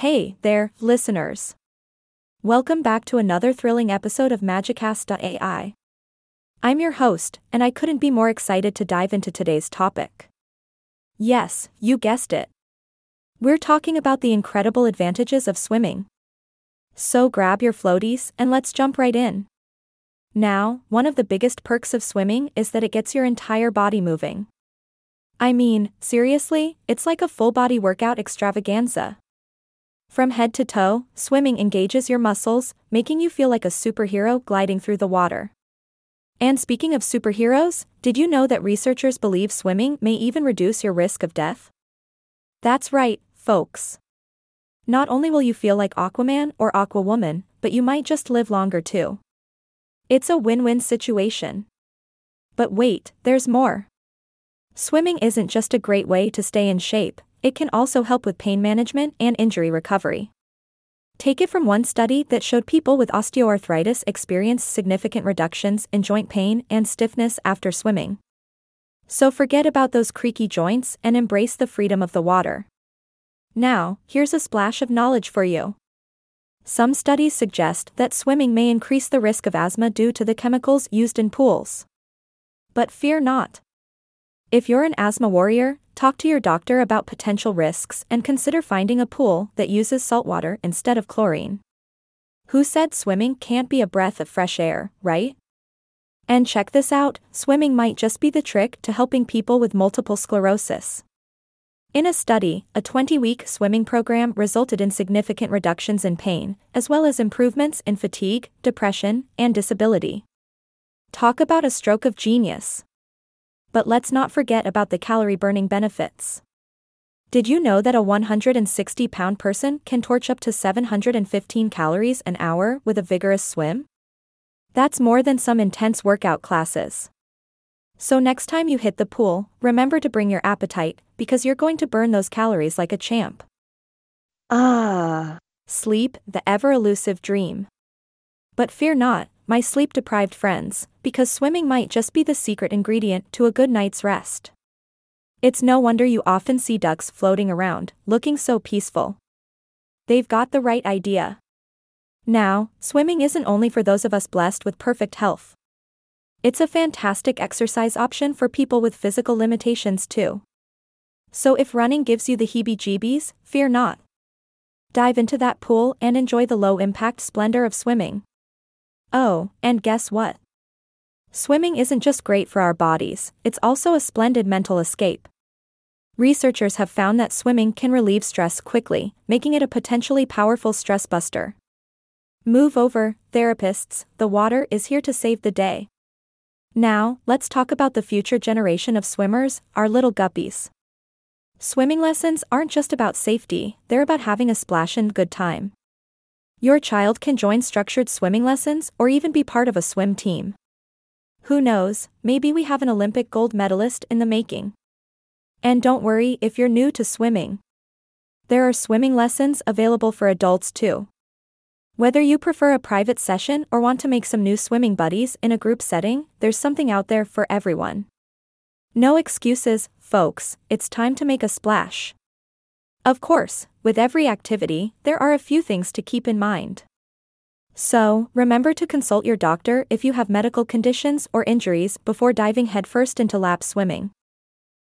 Hey there, listeners. Welcome back to another thrilling episode of Magicast.ai. I'm your host, and I couldn't be more excited to dive into today's topic. Yes, you guessed it. We're talking about the incredible advantages of swimming. So grab your floaties and let's jump right in. Now, one of the biggest perks of swimming is that it gets your entire body moving. I mean, seriously, it's like a full body workout extravaganza. From head to toe, swimming engages your muscles, making you feel like a superhero gliding through the water. And speaking of superheroes, did you know that researchers believe swimming may even reduce your risk of death? That's right, folks. Not only will you feel like Aquaman or Aquawoman, but you might just live longer too. It's a win win situation. But wait, there's more. Swimming isn't just a great way to stay in shape, it can also help with pain management and injury recovery. Take it from one study that showed people with osteoarthritis experienced significant reductions in joint pain and stiffness after swimming. So forget about those creaky joints and embrace the freedom of the water. Now, here's a splash of knowledge for you. Some studies suggest that swimming may increase the risk of asthma due to the chemicals used in pools. But fear not. If you're an asthma warrior, talk to your doctor about potential risks and consider finding a pool that uses saltwater instead of chlorine. Who said swimming can't be a breath of fresh air, right? And check this out swimming might just be the trick to helping people with multiple sclerosis. In a study, a 20 week swimming program resulted in significant reductions in pain, as well as improvements in fatigue, depression, and disability. Talk about a stroke of genius. But let's not forget about the calorie burning benefits. Did you know that a 160 pound person can torch up to 715 calories an hour with a vigorous swim? That's more than some intense workout classes. So next time you hit the pool, remember to bring your appetite, because you're going to burn those calories like a champ. Ah. Sleep, the ever elusive dream. But fear not, my sleep deprived friends, because swimming might just be the secret ingredient to a good night's rest. It's no wonder you often see ducks floating around, looking so peaceful. They've got the right idea. Now, swimming isn't only for those of us blessed with perfect health. It's a fantastic exercise option for people with physical limitations too. So if running gives you the heebie jeebies, fear not. Dive into that pool and enjoy the low impact splendor of swimming. Oh, and guess what? Swimming isn't just great for our bodies, it's also a splendid mental escape. Researchers have found that swimming can relieve stress quickly, making it a potentially powerful stress buster. Move over, therapists, the water is here to save the day. Now, let's talk about the future generation of swimmers, our little guppies. Swimming lessons aren't just about safety, they're about having a splash and good time. Your child can join structured swimming lessons or even be part of a swim team. Who knows, maybe we have an Olympic gold medalist in the making. And don't worry if you're new to swimming. There are swimming lessons available for adults too. Whether you prefer a private session or want to make some new swimming buddies in a group setting, there's something out there for everyone. No excuses, folks, it's time to make a splash. Of course, with every activity, there are a few things to keep in mind. So, remember to consult your doctor if you have medical conditions or injuries before diving headfirst into lap swimming.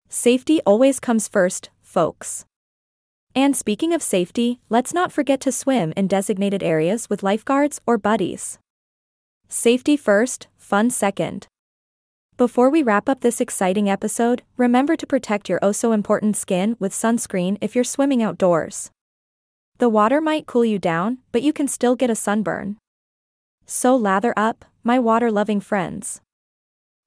Safety always comes first, folks. And speaking of safety, let's not forget to swim in designated areas with lifeguards or buddies. Safety first, fun second. Before we wrap up this exciting episode, remember to protect your oh so important skin with sunscreen if you're swimming outdoors. The water might cool you down, but you can still get a sunburn. So lather up, my water loving friends.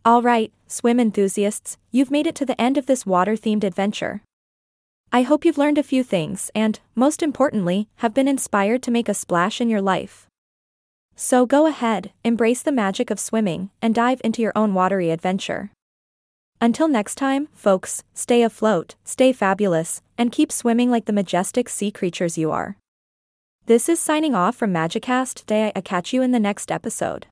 Alright, swim enthusiasts, you've made it to the end of this water themed adventure. I hope you've learned a few things and, most importantly, have been inspired to make a splash in your life. So go ahead, embrace the magic of swimming, and dive into your own watery adventure. Until next time, folks, stay afloat, stay fabulous, and keep swimming like the majestic sea creatures you are. This is signing off from Magicast Day. I catch you in the next episode.